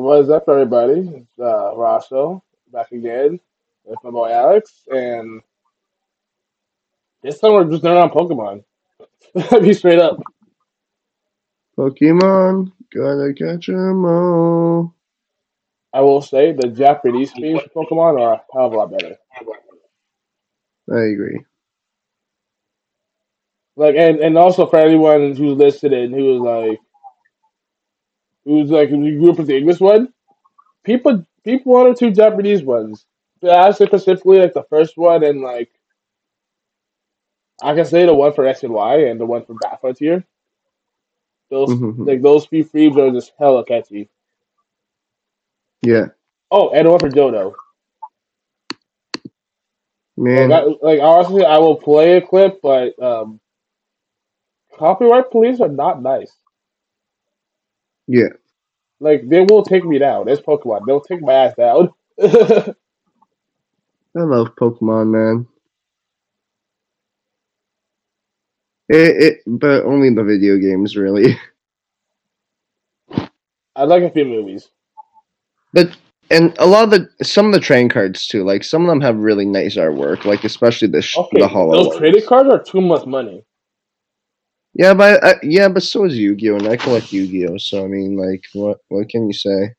What's up, everybody? It's uh, Rosso back again with my boy Alex, and this time we're just learning on Pokemon. Be straight up. Pokemon, gotta catch 'em all. I will say the Japanese themes for Pokemon are a hell of a lot better. I agree. Like, and, and also for anyone who's listening who was like, who's like, who grew up with the English one, people people one or two Japanese ones. But I say specifically like the first one and like I can say the one for X and Y and the one for Battle Frontier. Those Mhm. like those few themes are just hella catchy. Yeah, Oh, and the one for Johto. man. Like, I, like honestly, I will play a clip, but um, copyright police are not nice. Yeah, Like they will take me down. It's Pokemon. They'll take my ass down. I love Pokemon, man. It, it, but only the video games, really. I like a few movies. But and a lot of the some of the train cards too. Like some of them have really nice artwork. Like especially the sh- Okay, the hollow. those ones. trading cards are too much money. Yeah, but uh, yeah, but so is Yu-Gi-Oh, and I collect Yu-Gi-Oh. So I mean, like, what what can you say?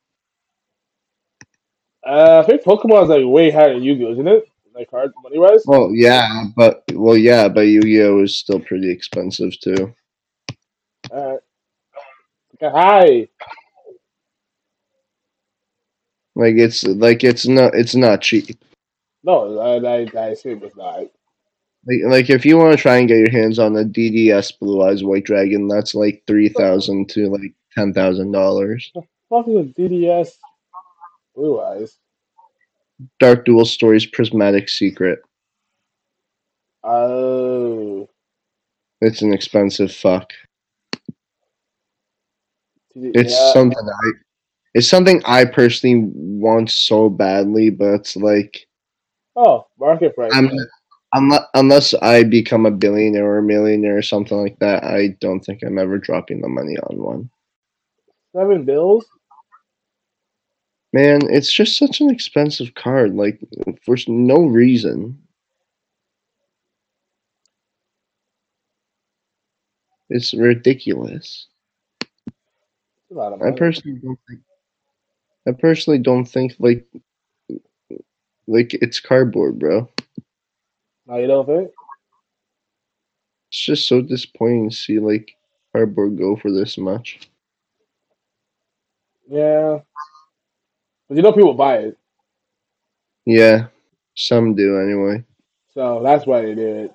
Uh, I think Pokemon's like way higher than Yu-Gi-Oh, isn't it? Like hard money wise. Well, yeah, but well, yeah, but Yu-Gi-Oh is still pretty expensive too. Alright. Okay, hi. Like it's like it's not it's not cheap. No, I I, I assume it's not. Like, like if you want to try and get your hands on a DDS Blue Eyes White Dragon, that's like three thousand to like ten thousand dollars. Fuck is DDS Blue Eyes. Dark Dual Stories Prismatic Secret. Oh. It's an expensive fuck. It's yeah. something I it's something I personally want so badly, but it's like Oh, market price. I'm unless, unless I become a billionaire or a millionaire or something like that, I don't think I'm ever dropping the money on one. Seven bills. Man, it's just such an expensive card, like for no reason. It's ridiculous. That's a lot of I personally don't think. I personally don't think like like it's cardboard, bro. Now you don't think? It's just so disappointing to see like cardboard go for this much. Yeah. But you know people buy it, Yeah, some do anyway. so that's why they did it.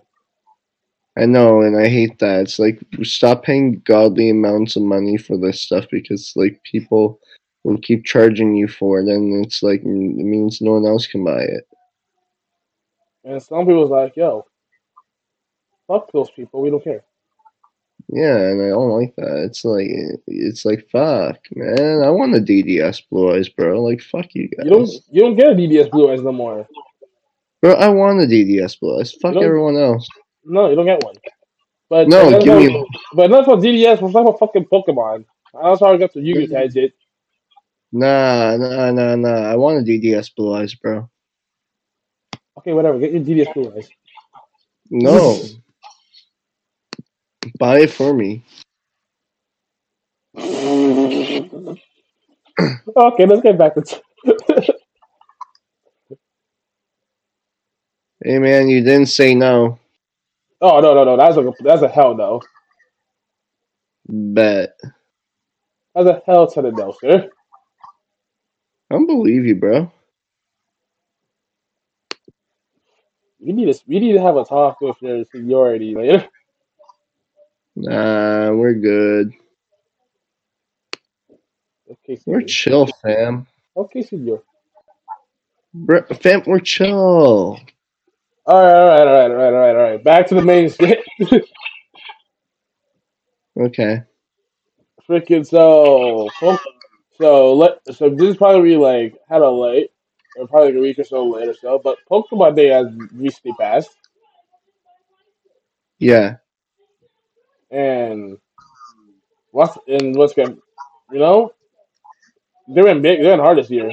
I know, and I hate that. It's like stop paying godly amounts of money for this stuff because like people will keep charging you for it, and it's like it means no one else can buy it. And some people's like, yo, fuck those people. We don't care. Yeah, and I don't like that. It's like it's like fuck, man. I want a DDS Blue Eyes, bro. Like fuck you guys, You don't. You don't get a DDS Blue Eyes no more. bro. I want a DDS Blue Eyes. Fuck everyone else. No, you don't get one. But No, give that's me- not- But not for DDS. But not for fucking Pokemon. That's how I got to Yu-Gi-Oh tangent. Nah, nah, nah, nah. I want a DDS Blue Eyes, bro. Okay, whatever. Get your DDS Blue Eyes. No, buy it for me. okay, let's get back to. Hey man, you didn't say no. oh no no no! That's a that's a hell no. Bet. That's a hell to the no, sir. I don't believe you, bro. We need to we need to have a talk with your seniority later. Nah, we're good. Okay, We're senior. chill, fam. Okay, senior. Bro, fam, we're chill. All right, all right, all right, all right, all right, all right. Back to the main shit. Okay. Freaking so, so let so this is probably like had a late, or probably like a week or so later. so. But Pokemon Day has recently passed, Yeah. and what's and what's going, you know, They went big. They went hard this year.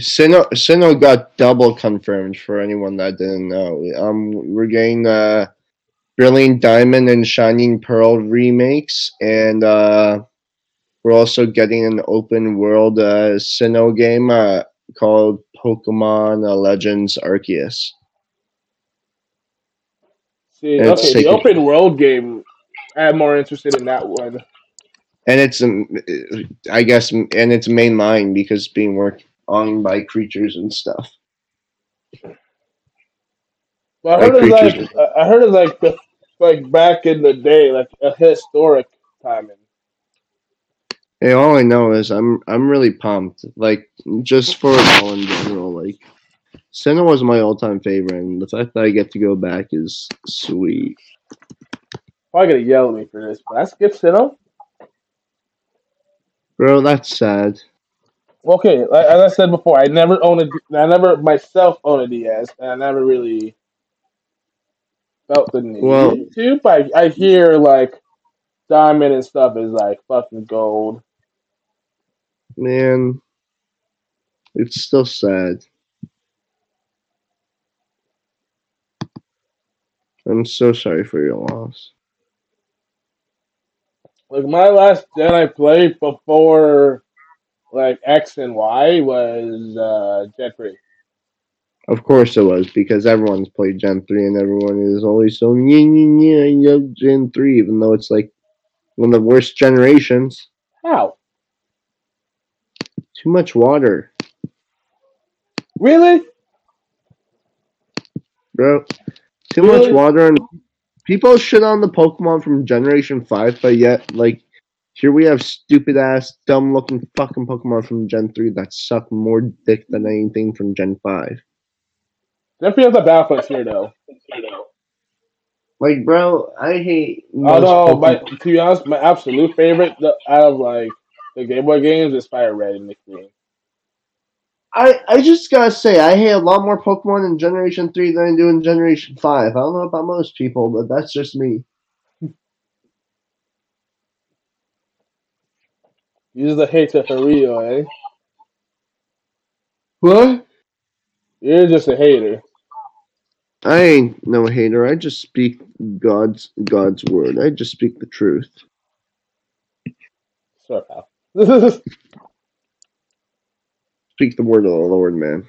Sinnoh Sinnoh got double confirmed for anyone that didn't know. Um, we're getting uh, Brilliant Diamond and Shining Pearl remakes, and uh, we're also getting an open world uh, Sinnoh game uh, called Pokemon Legends Arceus. See, okay, the open world game. I'm more interested in that one. and it's um, I guess and it's mainline because it's being worked on by creatures and stuff. But I Like heard like creatures. I I heard it's like the, like back in the day, like a historic timing. Hey, all I know is I'm I'm really pumped. Like just for it all in general. Like Sinnoh was my all time favorite, and the fact that I get to go back is sweet. Probably gonna yell at me for this, but I skipped Sinnoh. Bro, that's sad. Okay, like, as I said before, I never owned a, I never myself owned a DS, and I never really felt the need Well- to. But I, I hear like Diamond and stuff is like fucking gold. Man, it's still sad. I'm so sorry for your loss. Like my last gen I played before like X and Y was uh Gen three. Of course it was, because everyone's played Gen 3 and everyone is always so yeah, yeah, yeah, I love Gen 3, even though it's like one of the worst generations. How? Too much water, Really? bro. Too Really? much water, and people shit on the Pokemon from Generation 5, but yet, like, here we have stupid ass, dumb looking fucking Pokemon from Gen 3 that suck more dick than anything from Gen 5. Gen three has a Battle Frontier though. Like, bro, I hate. Although, my, to be honest, my absolute favorite out of like the Game Boy games is Fire Red and Leaf Green. I, I just gotta say, I hate a lot more Pokemon in Generation 3 than I do in Generation 5. I don't know about most people, but that's just me. You're just a hater for real, eh? What? You're just a hater. I ain't no hater. I just speak God's God's word. I just speak the truth. Sure, pal. Speak the word of the Lord, man.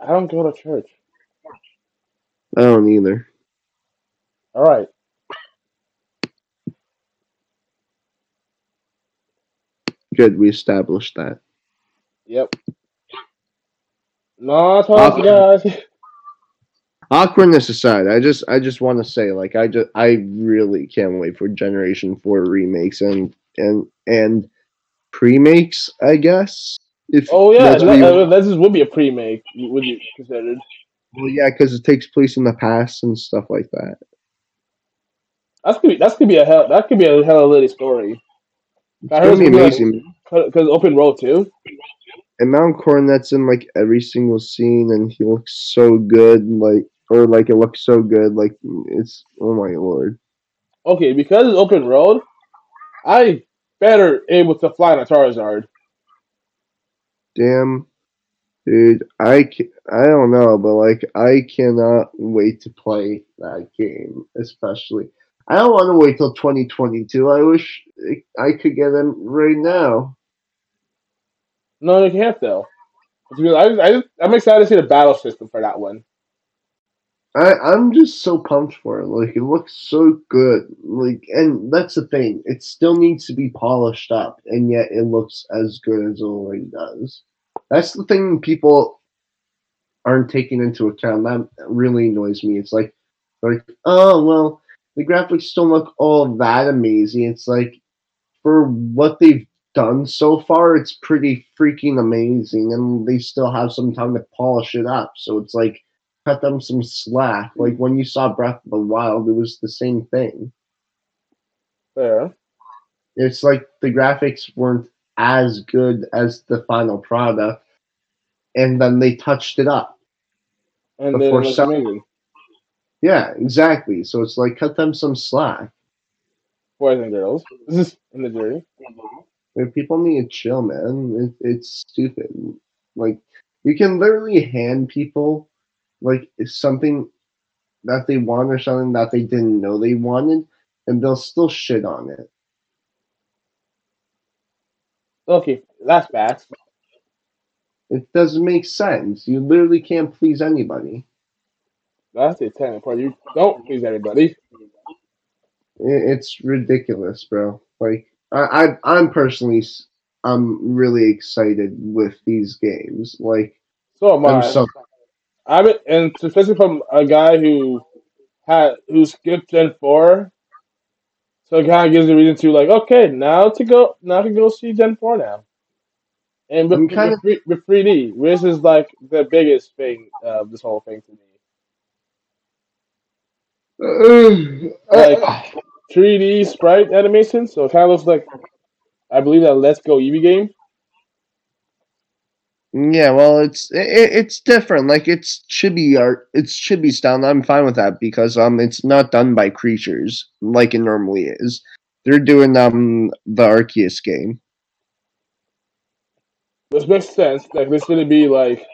I don't go to church. I don't either. All right. Good, we established that. Yep. No, talk, guys. Awkwardness aside, I just I just want to say, like, I just I really can't wait for Generation Four remakes and and and pre-makes. I guess. If Oh yeah, that's what you- that, just would be a pre-make. Would you considered? well, yeah, because it takes place in the past and stuff like that. That's gonna be that's gonna be a hell. That could be a hell of a story. It's gonna be it's gonna be like- amazing. Because open road too. and Mount Coronet's in like every single scene, and he looks so good, like or like it looks so good, like it's oh my lord. Okay, because it's open road, I better able to fly on a Charizard. Damn, dude, I ca- I don't know, but like I cannot wait to play that game, especially. I don't want to wait till 2022. I wish I could get them right now. No, you can't though. I, I just, I'm excited to see the battle system for that one. I, I'm just so pumped for it. Like it looks so good. Like and that's the thing. It still needs to be polished up, and yet it looks as good as it already does. That's the thing people aren't taking into account. That really annoys me. It's like like, oh well, the graphics don't look all that amazing. It's like for what they've done so far, it's pretty freaking amazing, and they still have some time to polish it up. So it's like cut them some slack. Like when you saw Breath of the Wild, it was the same thing. Yeah. It's like the graphics weren't as good as the final product, and then they touched it up. And then Before it looks some- amazing. Yeah, exactly. So it's like cut them some slack. Boys and girls. in the jury. Like, people need to chill, man. It, it's stupid. Like you can literally hand people like something that they want or something that they didn't know they wanted, and they'll still shit on it. Okay, that's bad. It doesn't make sense. You literally can't please anybody. That's the technical part. You don't please anybody. It's ridiculous, bro. Like I, I I'm personally I'm really excited with these games. Like So am I. I'm so I mean, and especially from a guy who had who skipped Gen Four, so it kind of gives a reason to like, okay, now to go, now to go see Gen Four now, and with I'm kind with, three- with 3D, which is like the biggest thing of this whole thing to me. Uh, like uh, 3D sprite animation, so it kind of looks like, I believe that Let's Go Eevee game. Yeah, well, it's it, it's different. Like it's chibi art, it's chibi style. I'm fine with that because um, it's not done by creatures like it normally is. They're doing um the Arceus game. Which makes sense. Like this gonna be like,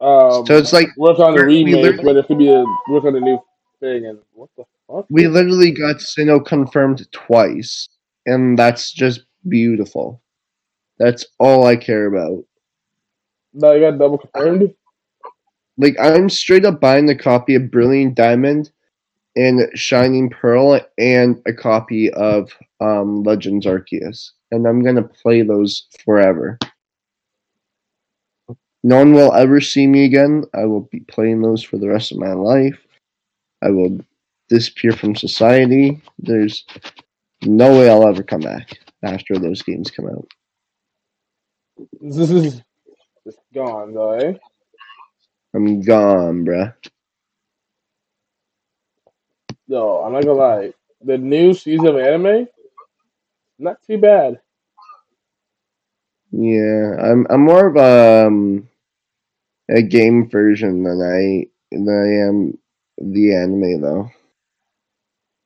um, So it's like work on the remake, but it could be a work on the new thing. And what the fuck? we literally got Sinnoh confirmed twice, and that's just beautiful. That's all I care about. No, you got double confirmed. Like I'm straight up buying a copy of Brilliant Diamond and Shining Pearl and a copy of um, Legends Arceus, and I'm gonna play those forever. No one will ever see me again. I will be playing those for the rest of my life. I will disappear from society. There's no way I'll ever come back after those games come out. This is just gone, though. Eh? I'm gone, bruh. No, I'm not gonna lie. The new season of anime, not too bad. Yeah, I'm I'm more of a um, a game version than I than I am the anime though.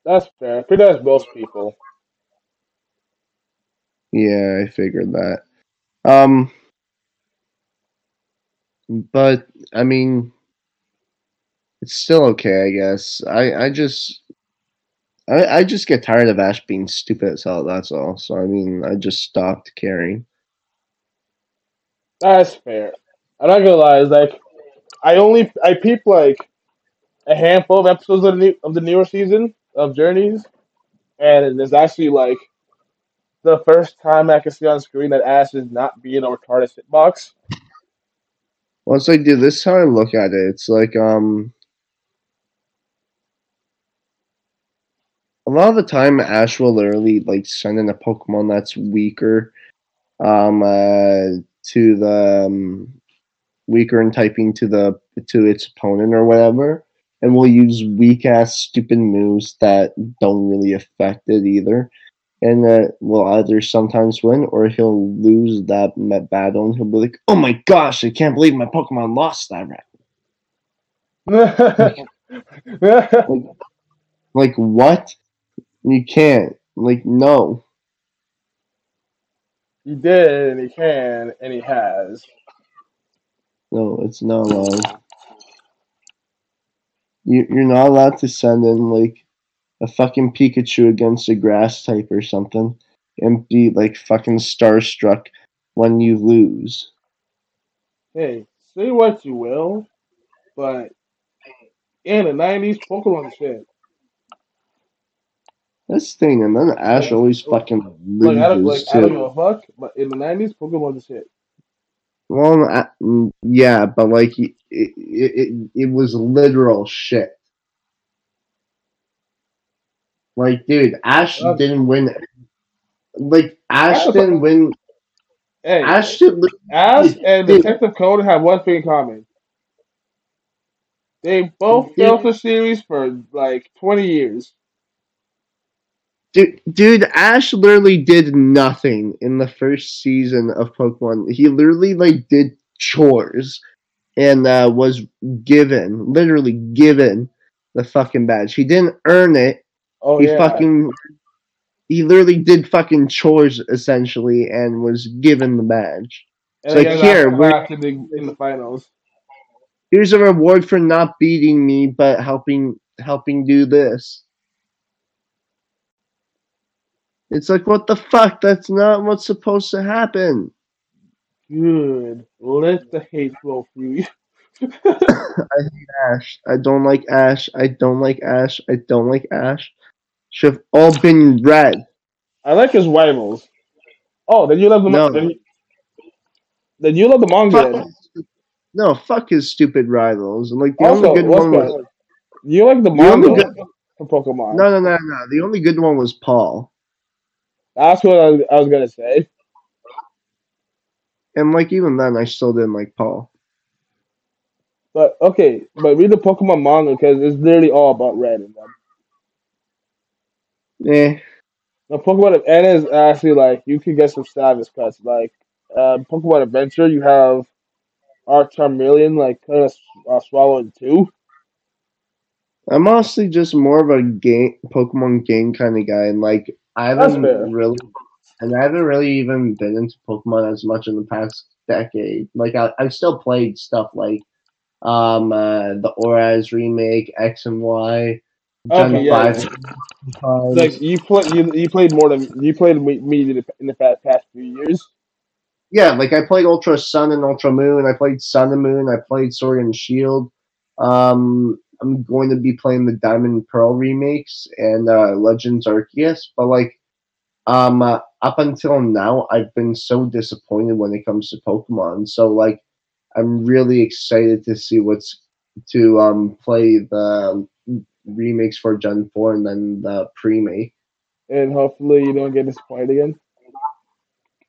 That's fair. Pretty much most people. Yeah, I figured that. Um, but I mean, it's still okay, I guess. I I just I I just get tired of Ash being stupid as hell. That's all. So I mean, I just stopped caring. That's fair. I'm not gonna lie. It's like I only I peep like a handful of episodes of the new, of the newer season of Journeys, and it's actually like the first time I can see on screen that Ash is not being a retarded hitbox. Well, it's like, dude, this is how I look at it. It's like, um, a lot of the time, Ash will literally like send in a Pokemon that's weaker, um, uh, to the um, weaker in typing to the to its opponent or whatever, and will use weak ass stupid moves that don't really affect it either. And that will either sometimes win or he'll lose that battle and he'll be like, "Oh my gosh, I can't believe my Pokemon lost that round." Like what? You can't. Like no. he did, and he can, and he has. No, it's not allowed. You you're not allowed to send in like a fucking Pikachu against a grass type or something and be like fucking starstruck when you lose. Hey, say what you will, but in the '90s, Pokemon was shit. That's the thing, and then Ash always fucking Like I don't like loses I don't give too. a fuck, but in the '90s, Pokemon was shit. Well, I- mm, yeah, but like it, it, it, it was literal shit. Like, dude, Ash didn't win. Like, Ash didn't win. Hey, Ash should. Ash and Dude. Detective Conan have one thing in common. They both Dude. failed the series for like 20 years. Dude, dude, Ash literally did nothing in the first season of Pokemon. He literally like did chores and uh, was given, literally given, the fucking badge. He didn't earn it. Oh he yeah, fucking he literally did fucking chores essentially and was given the badge. And It's like, here, we're- in the in the finals. Here's a reward for not beating me, but helping helping do this. It's like what the fuck? That's not what's supposed to happen. Good. Let the hate flow through you. I hate Ash. I don't like Ash. I don't like Ash. I don't like Ash. Should have all been red. I like his rivals. Oh, then you love the No. then, then you love the manga. Fuck, no, fuck his stupid rivals. And like the Also, only good one that? was You like the The manga good- for Pokemon? no, no, no, no. The only good one was Paul. That's what I was, I was gonna say. And like even then, I still didn't like Paul. But okay, but read the Pokemon manga because it's literally all about red in them. Eh, The Pokemon and is actually like you can get some savage cuts. Like uh, Pokemon Adventure, you have Art Charmeleon like kind of uh, swallow in two. I'm honestly just more of a game Pokemon game kind of guy, and like I haven't really, and I haven't really even been into Pokemon as much in the past decade. Like I, I've still played stuff like um uh, the ORAS remake, X and Y, Okay, yeah. Five. It's like you play you, you played more than you played me, me in the, in the past, past few years. yeah, like I played Ultra Sun and Ultra Moon. I played Sun and Moon. I played Sword and Shield. Um, I'm going to be playing the Diamond and Pearl remakes and uh, Legends Arceus. But like, um, uh, up until now, I've been so disappointed when it comes to Pokemon. So like, I'm really excited to see what's to um play the remakes for Gen Four and then the pre-make. And hopefully you don't get disappointed again.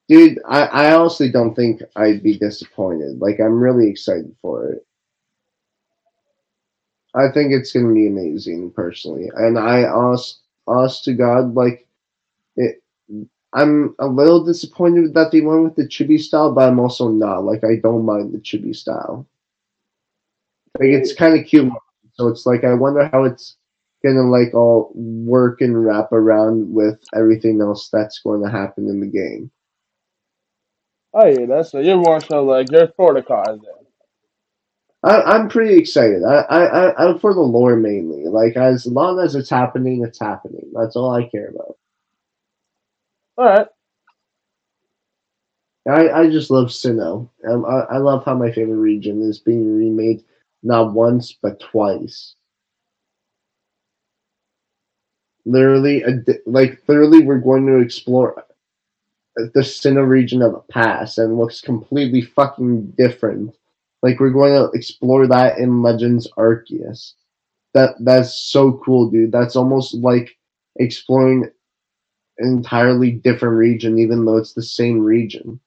Dude, I, I honestly don't think I'd be disappointed. Like, I'm really excited for it. I think it's gonna be amazing, personally. And I, honest, honest to God, like, it. I'm a little disappointed that they went with the chibi style, but I'm also not. Like, I don't mind the chibi style. Like, it's kind of cute. So it's like I wonder how it's gonna like all work and wrap around with everything else that's going to happen in the game. Oh yeah, that's so you're more so like you're for the cause then. I, I'm pretty excited. I, I, I, I'm for the lore mainly. Like as long as it's happening, it's happening. That's all I care about. All right. I, I just love Sinnoh. Um, I, I love how my favorite region is being remade not once but twice. Literally, like literally, we're going to explore the Sinnoh region of the past and looks completely fucking different. Like we're going to explore that in Legends Arceus. That that's so cool, dude. That's almost like exploring an entirely different region, even though it's the same region.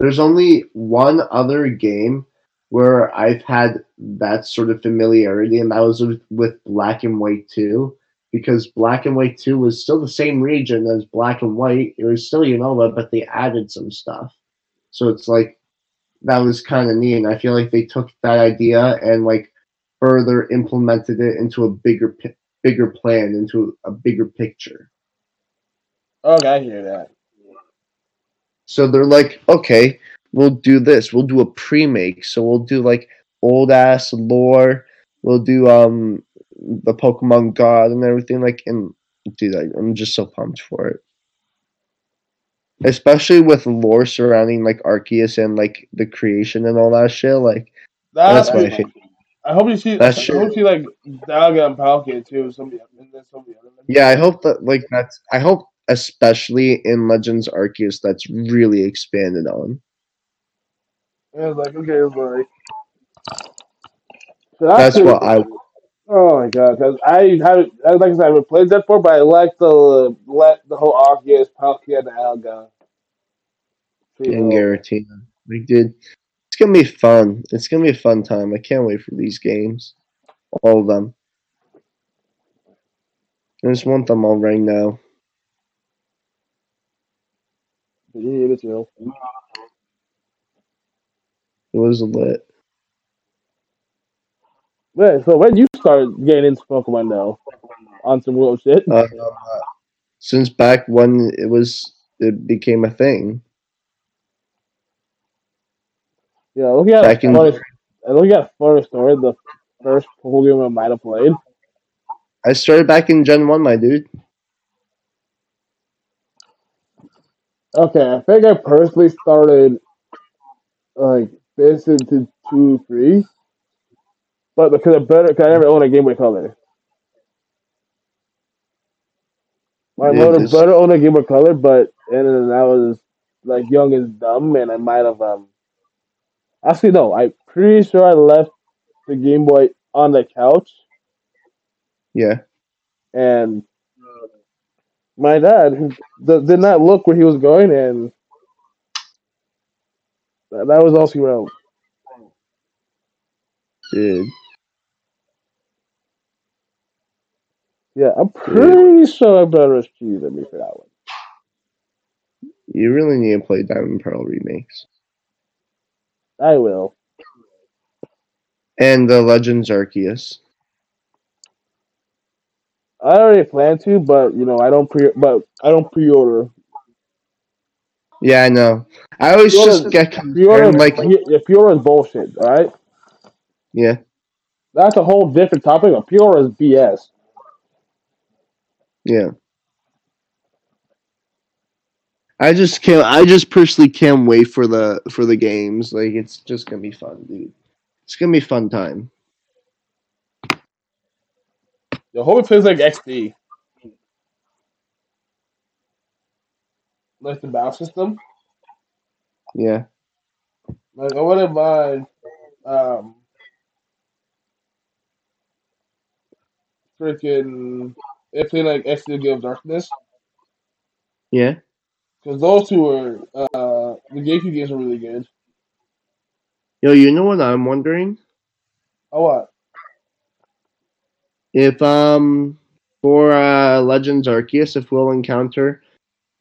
There's only one other game where I've had that sort of familiarity, and that was with, with Black and White 2. Because Black and White 2 was still the same region as Black and White. It was still Unova, but they added some stuff. So it's like, that was kind of neat. And I feel like they took that idea and like further implemented it into a bigger, bigger plan, into a bigger picture. Oh, I hear that. So they're like, okay, we'll do this. We'll do a pre-make. So we'll do like old ass lore. We'll do um the Pokemon God and everything. Like, and dude, I, I'm just so pumped for it. Especially with lore surrounding like Arceus and like the creation and all that shit. Like, That's, that's my favorite. I hope you see. That's I true. hope you see like Dialga and Palkia too. Somebody somebody. Yeah, I hope that like that's. I hope especially in Legends Arceus that's really expanded on. And I was like, okay, it's like. So That's what I. Oh my god! Because I haven't, I- like I said, I haven't played that before, but I like the let the whole Arceus, Palkia, and Alga. and Giratina. Like, dude, it's gonna be fun. It's gonna be a fun time. I can't wait for these games, all of them. I just want them all right now. Yeah, that's real. It was lit. Yeah, so when you started getting into Pokemon though? on some real shit. Uh, since back when it was, it became a thing. Yeah, looking at Back in- looking at funny story, the first Pokemon I might have played. I started back in Gen One, my dude. Okay, I think I personally started like this into two, three, but because I better, because I never owned a Game Boy Color. My Yeah, mother this- better own a Game Boy Color, but and then I was like young and dumb, and I might have um. Actually, no, I'm pretty sure I left the Game Boy on the couch, Yeah. and my dad who d- did not look where he was going, and that, that was also around. Dude. Yeah, I'm pretty sure I'm better cheese than me for that one. You really need to play Diamond Pearl remakes. I will. And the Legends Arceus. I already plan to, but you know, I don't pre, but I don't pre-order. Yeah, I know. I always Pre-order- just get Pre-order, concerned, like, yeah, pre-order is bullshit. All right, yeah. that's a whole different topic. A pre-order is BS. Yeah. I just can't. I just personally can't wait for the for the games. Like it's just gonna be fun, dude. It's gonna be a fun time. The whole feels like XD. Like the battle system. Yeah. Like I wouldn't mind um freaking if they like Gale of Darkness. Yeah. Because those two are uh the GameCube games are really good. Yo, you know what I'm wondering? Oh what? If um for uh Legends Arceus, if we'll encounter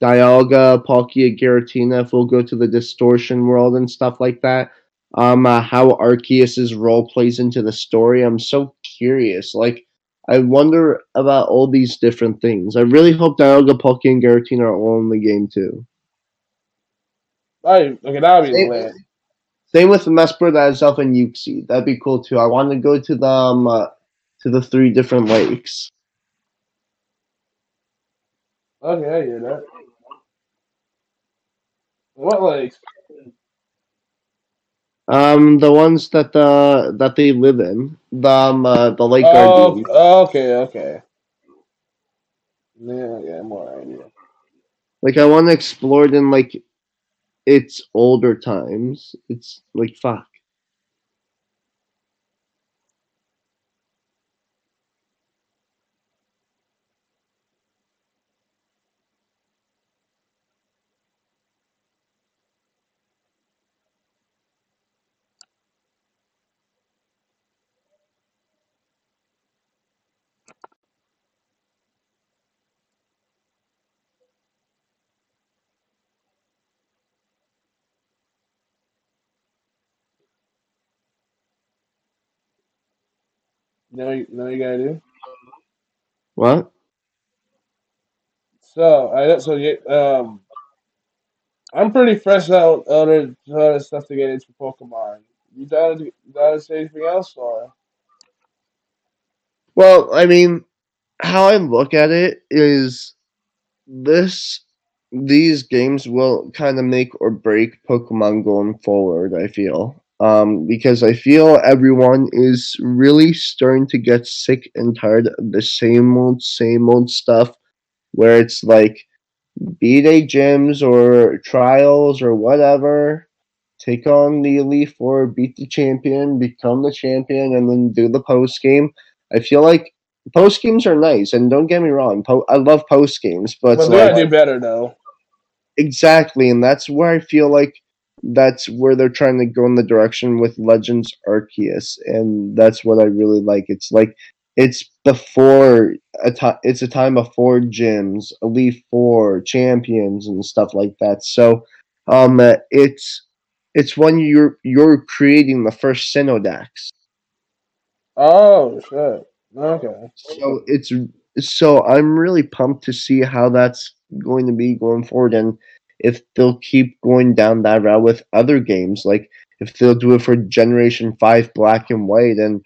Dialga, Palkia, Giratina, if we'll go to the distortion world and stuff like that. Um, uh, how Arceus's role plays into the story. I'm so curious. Like, I wonder about all these different things. I really hope Dialga, Palkia, and Giratina are all in the game too. I okay that would be Same- lit. Same with Mesprit, that itself, and Uxie. That'd be cool too. I want to go to the um, uh, to the three different lakes. Okay, I hear that. What like Um, the ones that uh that they live in, the um, uh, the Lake oh, Guardians. okay, okay. Yeah, yeah, more idea. Like I want to explore it in like its older times. It's like fuck. No, you know what you gotta do. What? So I so yeah, um, I'm pretty fresh out other other stuff to get into Pokemon. You gotta you gotta say anything else or Well, I mean, how I look at it is this these games will kind of make or break Pokemon going forward, I feel. Um, because I feel everyone is really starting to get sick and tired of the same old, same old stuff where it's like beat a gyms or trials or whatever, take on the Elite Four, beat the champion, become the champion, and then do the post game. I feel like post games are nice, and don't get me wrong, po- I love post games, but but they gotta like, do better though. exactly, and that's where I feel like that's where they're trying to go in the direction with Legends Arceus, and that's what I really like. It's like it's before a time. It's a time before gyms, Elite Four, champions, and stuff like that. So, um, it's it's when you're you're creating the first Sinnoh dex. Oh shit. Okay. So it's so I'm really pumped to see how that's going to be going forward, and if they'll keep going down that route with other games, like if they'll do it for Generation Five Black and White and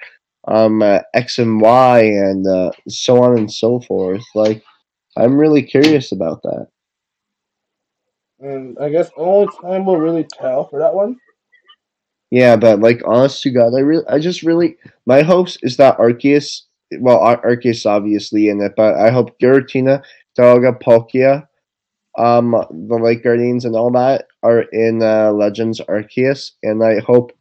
um, uh, X and Y and uh, so on and so forth. Like, I'm really curious about that. And I guess only time will really tell for that one. Yeah, but like honest to God, I really, I just really, my hopes is that Arceus, well, Ar- Arceus obviously in it, but I hope Giratina, Dialga, Palkia, um, the Lake Guardians and all that are in uh, Legends Arceus, and I hope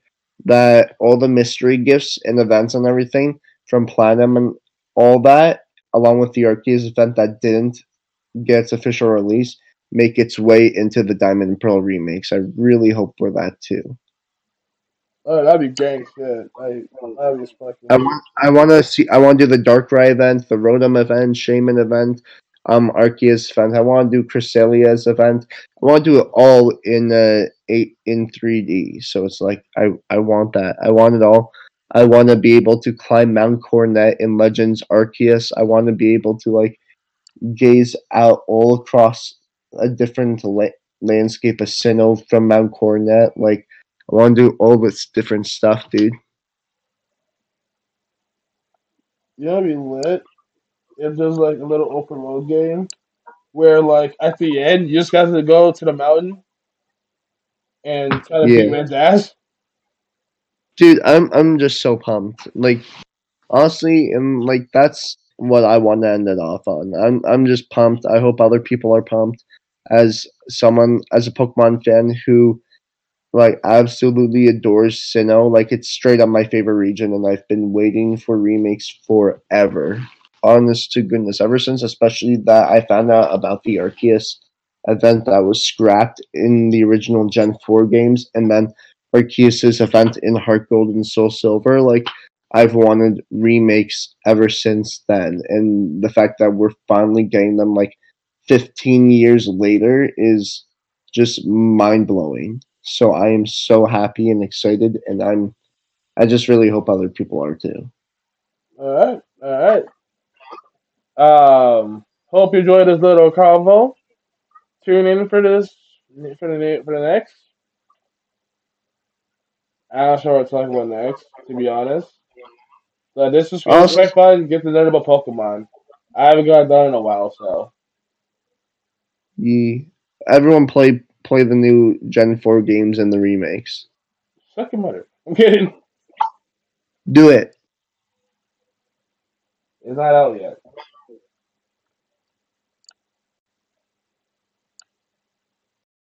that all the mystery gifts and events and everything from Platinum and all that, along with the Arceus event that didn't get its official release, make its way into the Diamond and Pearl remakes. I really hope for that too. Oh, that'd be gang shit. Like, that'd be fucking. I want, I want to see. I want to do the Dark Darkrai event, the Rotom event, Shaymin event, um, Arceus event. I want to do Cresselia's event. I want to do it all in uh, eight in three D. So it's like I, I want that. I want it all. I want to be able to climb Mount Coronet in Legends Arceus. I want to be able to like gaze out all across a different la- landscape of Sinnoh from Mount Coronet. Like I want to do all this different stuff, dude. Know, what'd be lit. It's just like a little open world game where, like, at the end, you just got to go to the mountain and try to Yeah. beat man's ass. dude i'm i'm just so pumped. Like honestly and like that's what i want to end it off on. I'm i'm just pumped. I hope other people are pumped as someone as a pokemon fan who like absolutely adores sinnoh. Like it's straight up my favorite region and i've been waiting for remakes forever honest to goodness ever since especially that i found out about the arceus event that was scrapped in the original gen 4 games and then Arceus's event in Heart Gold and Soul Silver. Like I've wanted remakes ever since then, and the fact that we're finally getting them like 15 years later is just mind blowing. So I am so happy and excited, and I'm I just really hope other people are too. All right, all right. Um, hope you enjoyed this little convo. Tune in for this for the for the next. I'm not sure what to talk about next, to be honest. But this Also- quite fun. Get to learn about Pokemon. I haven't got done in a while, so Ye everyone play play the new Gen 4 games and the remakes. suck your mother. I'm kidding. Do it. It's not out yet.